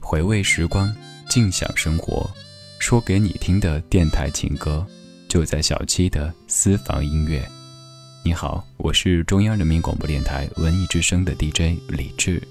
回味时光，静享生活，说给你听的电台情歌，就在小七的私房音乐。你好，我是中央人民广播电台文艺之声的 DJ 李志。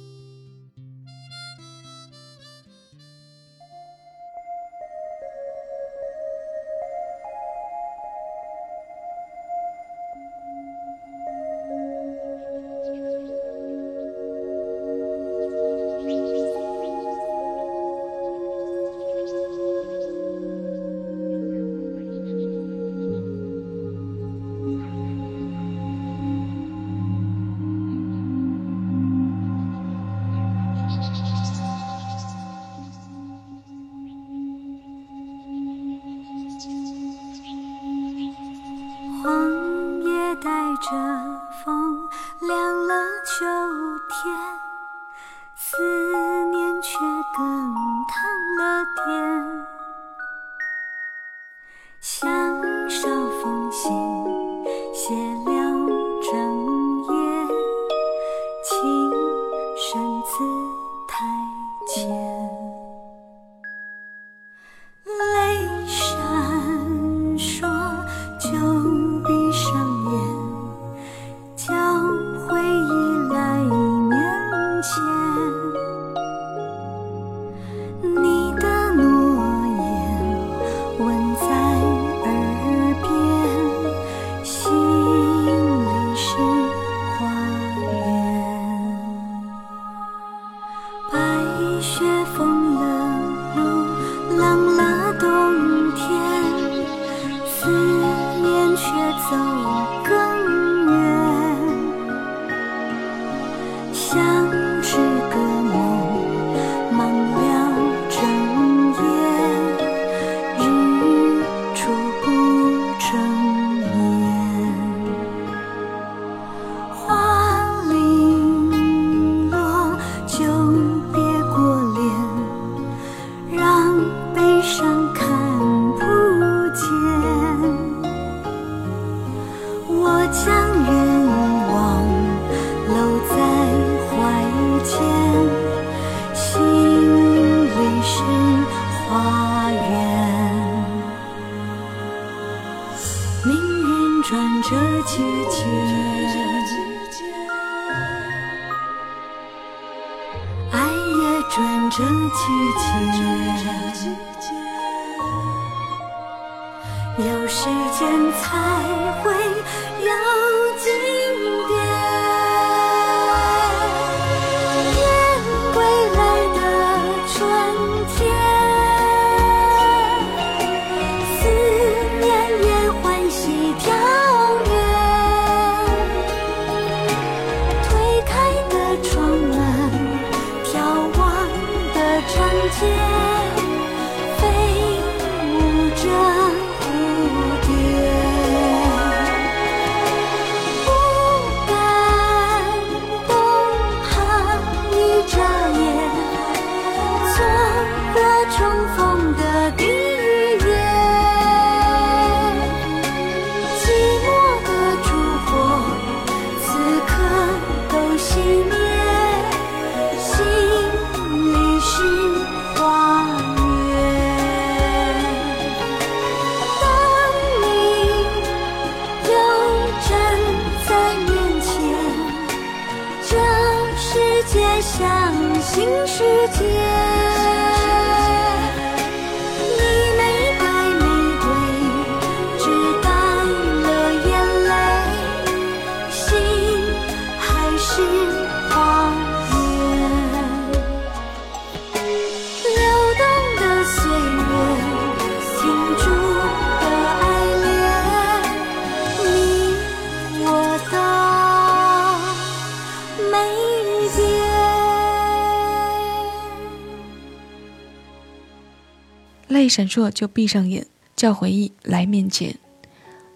泪闪烁就闭上眼，叫回忆来面前。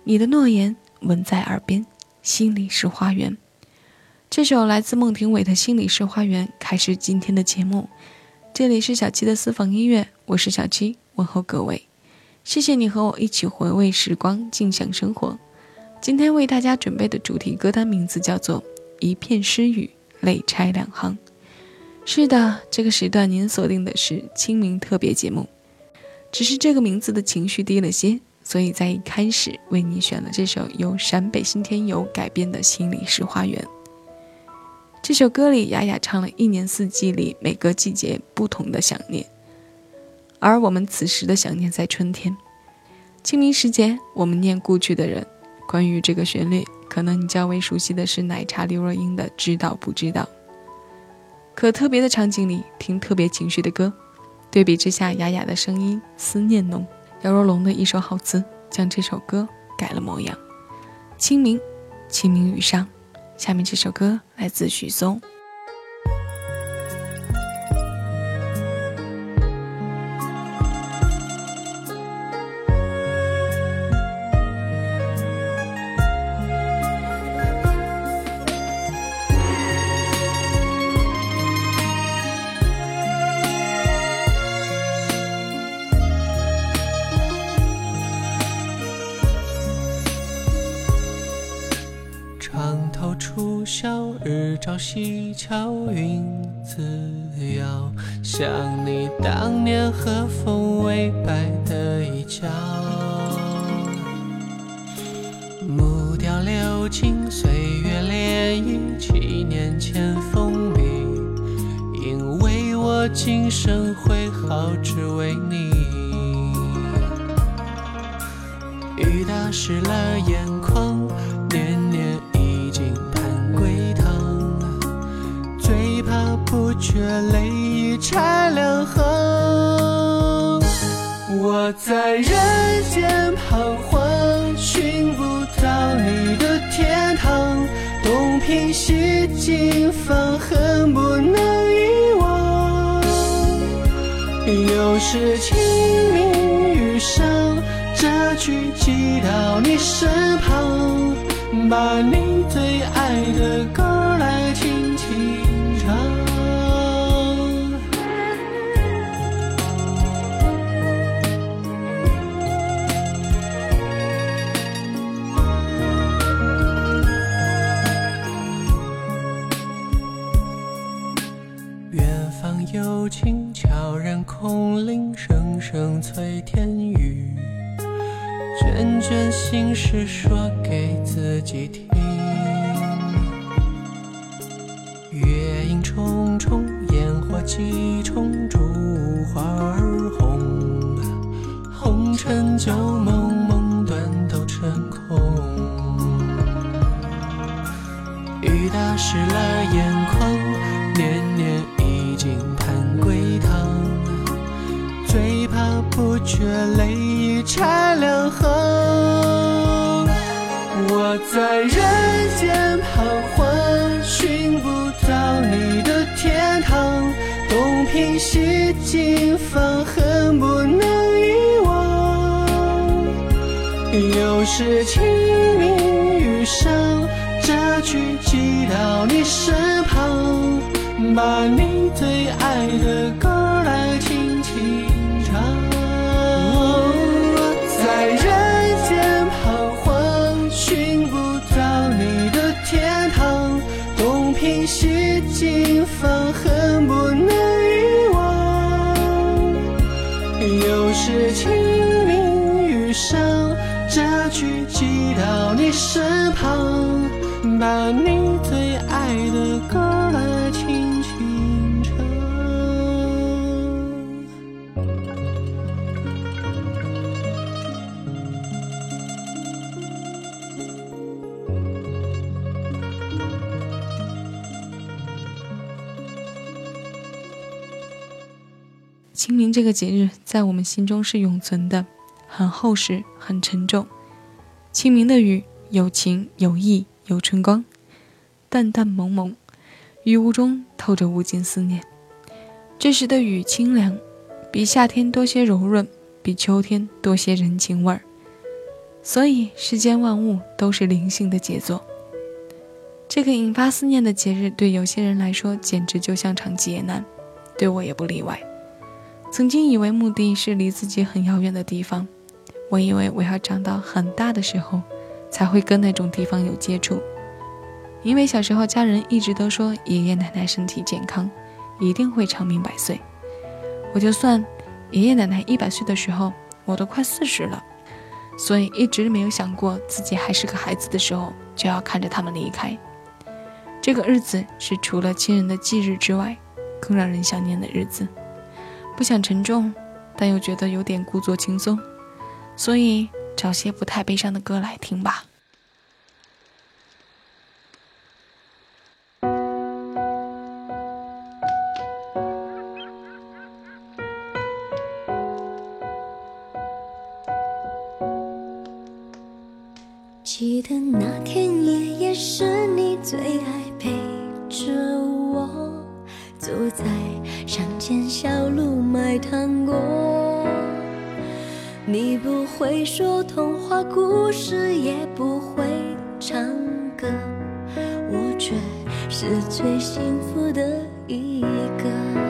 你的诺言吻在耳边，心里是花园。这首来自孟庭苇的《心里是花园》开始今天的节目。这里是小七的私房音乐，我是小七，问候各位。谢谢你和我一起回味时光，静享生活。今天为大家准备的主题歌单名字叫做《一片诗雨泪拆两行》。是的，这个时段您锁定的是清明特别节目，只是这个名字的情绪低了些，所以在一开始为你选了这首由陕北新天游改编的《心里是花园》。这首歌里，雅雅唱了一年四季里每个季节不同的想念，而我们此时的想念在春天。清明时节，我们念故去的人。关于这个旋律，可能你较为熟悉的是奶茶刘若英的《知道不知道》。可特别的场景里听特别情绪的歌，对比之下，雅雅的声音思念浓，姚若龙的一首好词将这首歌改了模样。清明，清明雨上，下面这首歌来自许嵩。朝夕桥云自遥，想你当年和风微摆的衣角。木雕流金，岁月涟漪，七年前风靡。因为我今生挥毫，只为你。雨打湿了眼却泪已拆两行，我在人间彷徨，寻不到你的天堂，东拼西凑，放恨不能遗忘。又是清明雨上，这句寄到你身旁，把你最爱的歌心事说给自己听。月影重重，烟火几重，烛花儿红。红尘旧梦，梦断都成空。雨打湿了眼眶，年年已经盼归堂。最怕不觉泪已拆两行，在人间彷徨，寻不到你的天堂，东拼西凑，放恨不能遗忘。又是清明雨上，这句寄到你身旁，把你最爱的歌经放恨不能遗忘，又是清明雨上，这句寄到你身旁，把你最爱的歌这个节日在我们心中是永存的，很厚实，很沉重。清明的雨有情有义有春光，淡淡蒙蒙，雨雾中透着无尽思念。这时的雨清凉，比夏天多些柔润，比秋天多些人情味儿。所以世间万物都是灵性的杰作。这个引发思念的节日，对有些人来说简直就像场劫难，对我也不例外。曾经以为墓地是离自己很遥远的地方，我以为我要长到很大的时候，才会跟那种地方有接触。因为小时候家人一直都说爷爷奶奶身体健康，一定会长命百岁。我就算爷爷奶奶一百岁的时候，我都快四十了，所以一直没有想过自己还是个孩子的时候就要看着他们离开。这个日子是除了亲人的忌日之外，更让人想念的日子。不想沉重，但又觉得有点故作轻松，所以找些不太悲伤的歌来听吧。个，我却是最幸福的一个。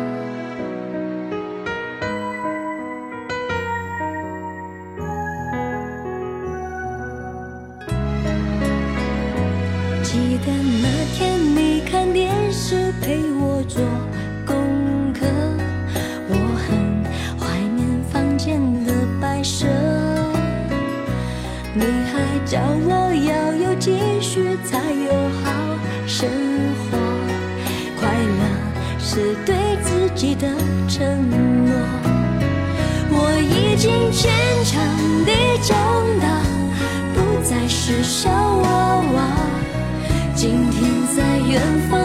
远方。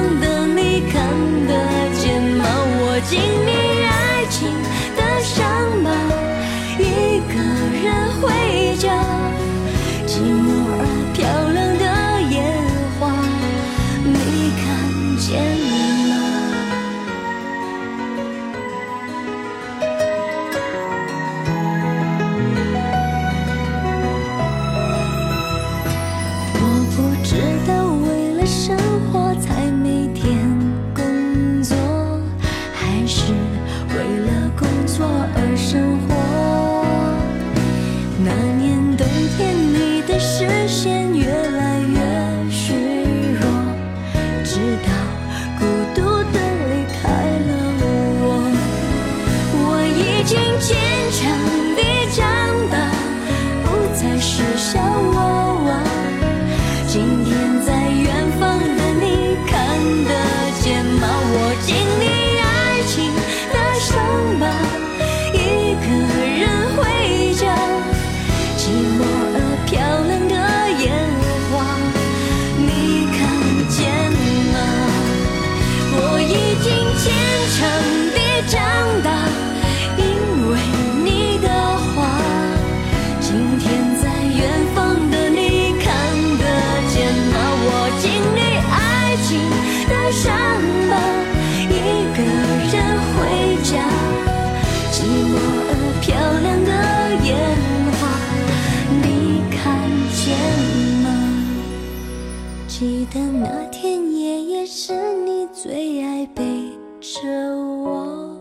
得那天爷爷是你最爱背着我，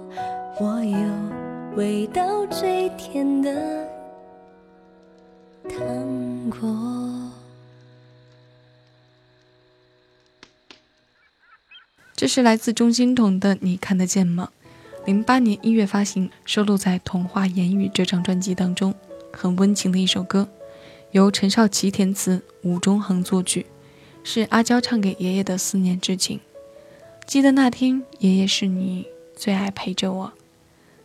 我有味道最甜的糖果这是来自钟欣桐的《你看得见吗》？零八年一月发行，收录在《童话言语》这张专辑当中，很温情的一首歌，由陈少琪填词，吴中恒作曲，是阿娇唱给爷爷的思念之情。记得那天，爷爷是你最爱陪着我，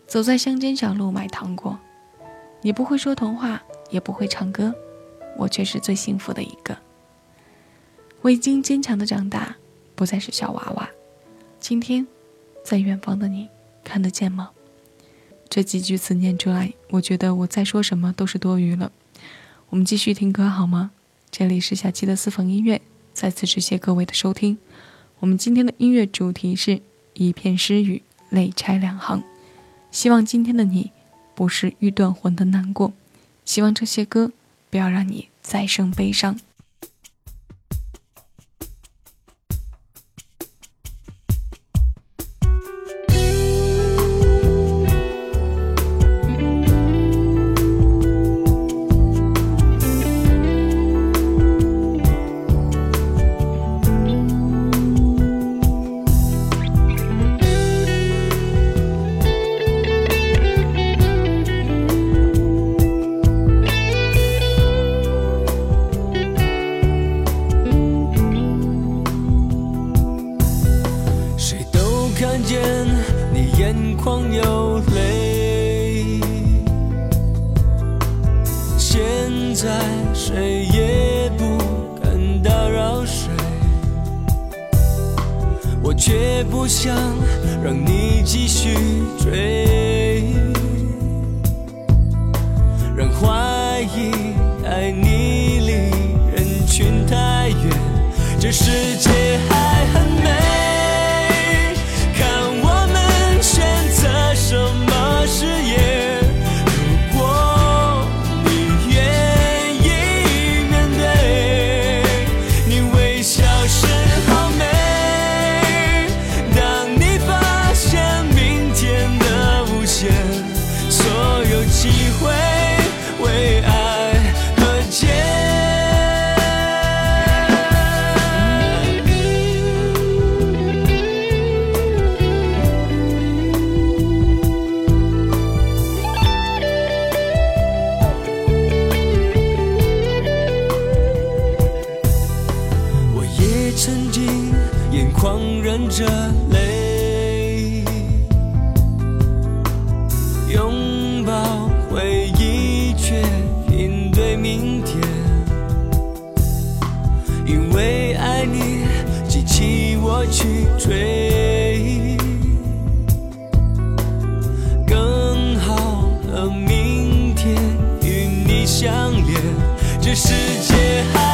走在乡间小路买糖果。你不会说童话，也不会唱歌，我却是最幸福的一个。我已经坚强的长大，不再是小娃娃。今天，在远方的你，看得见吗？这几句词念出来，我觉得我再说什么都是多余了。我们继续听歌好吗？这里是小七的私房音乐，再次致谢各位的收听。我们今天的音乐主题是一片诗雨，泪拆两行。希望今天的你，不是欲断魂的难过。希望这些歌不要让你再生悲伤。世界曾经眼眶忍着泪，拥抱回忆，却应对明天。因为爱你，激起我去追，更好的明天与你相连。这世界还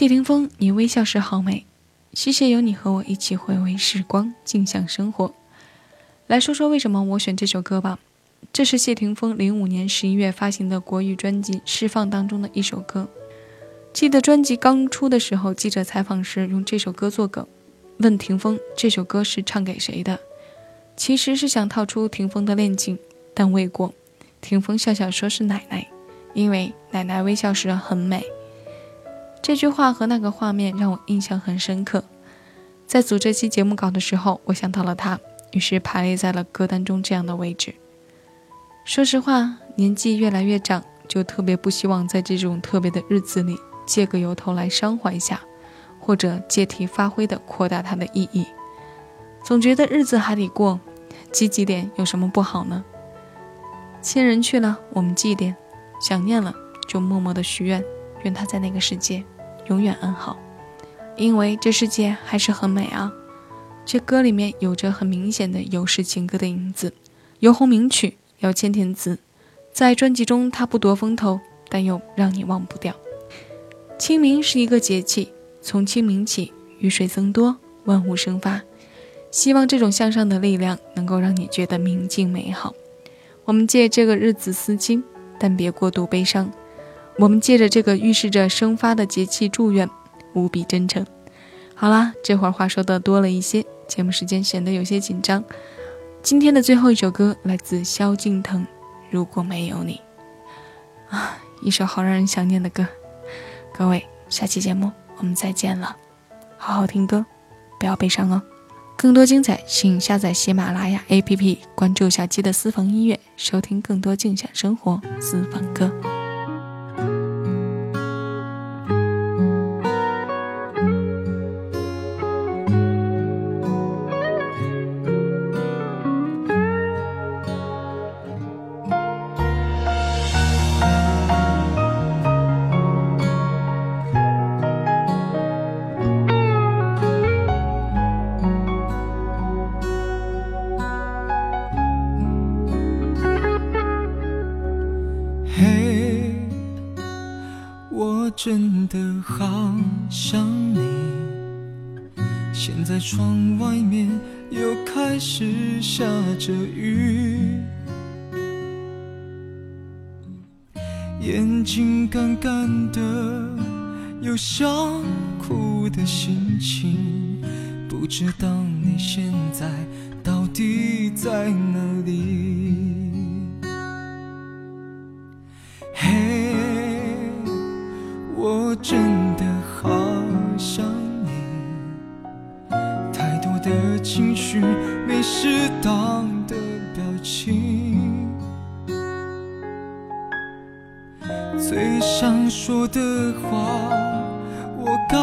谢霆锋，你微笑时好美。谢谢有你和我一起回味时光，静享生活。来说说为什么我选这首歌吧。这是谢霆锋零五年十一月发行的国语专辑《释放》当中的一首歌。记得专辑刚出的时候，记者采访时用这首歌做梗，问霆锋这首歌是唱给谁的。其实是想套出霆锋的恋情，但未果。霆锋笑笑说是奶奶，因为奶奶微笑时很美。这句话和那个画面让我印象很深刻。在组这期节目稿的时候，我想到了他，于是排列在了歌单中这样的位置。说实话，年纪越来越长，就特别不希望在这种特别的日子里借个由头来伤怀一下，或者借题发挥的扩大它的意义。总觉得日子还得过，积极点有什么不好呢？亲人去了，我们祭奠；想念了，就默默的许愿，愿他在那个世界永远安好。因为这世界还是很美啊。这歌里面有着很明显的有时情歌的影子，游鸿明曲，姚千田子，在专辑中它不夺风头，但又让你忘不掉。清明是一个节气，从清明起，雨水增多，万物生发。希望这种向上的力量能够让你觉得明净美好。我们借这个日子思亲，但别过度悲伤。我们借着这个预示着生发的节气祝愿，无比真诚。好啦，这会儿话说的多了一些，节目时间显得有些紧张。今天的最后一首歌来自萧敬腾，《如果没有你》。啊，一首好让人想念的歌。各位，下期节目我们再见了，好好听歌，不要悲伤哦。更多精彩，请下载喜马拉雅 APP，关注小七的私房音乐，收听更多静享生活私房歌。外面又开始下着雨，眼睛干干的，有想哭的心情。不知道你现在到底在哪里？嘿，我真的没适当的表情，最想说的话，我该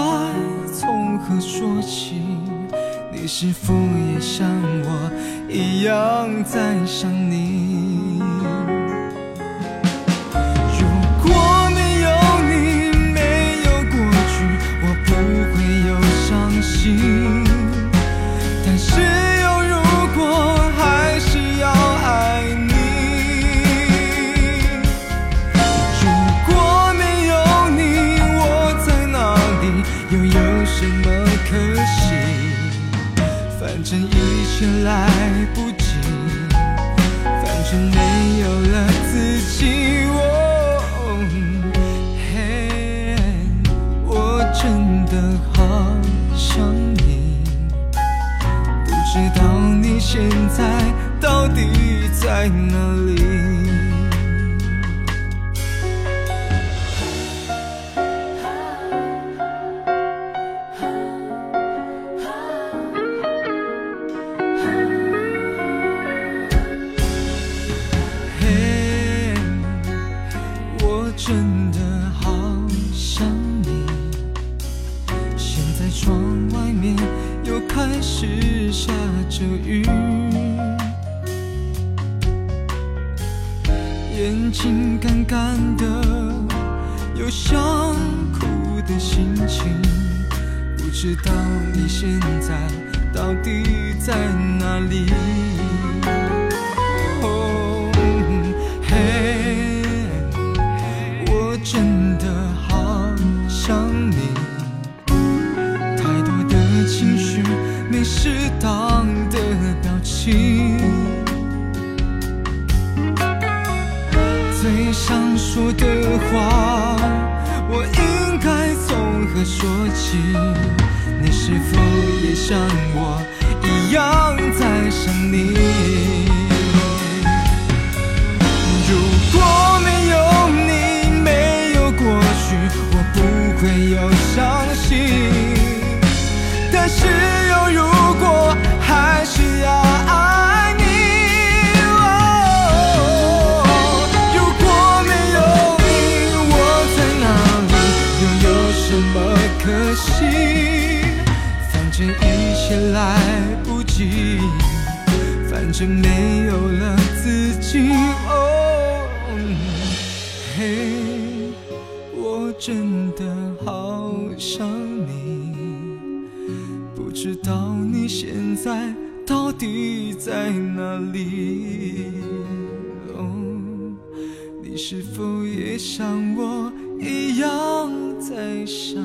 从何说起？你是否也像我一样在想你？一切来不及。反正没有了自己。哦嘿，我真的好想你，不知道你现在到底在哪里。你是否也像我一样在想你？反正没有了自己。哦，嘿，我真的好想你，不知道你现在到底在哪里？你是否也像我一样在想？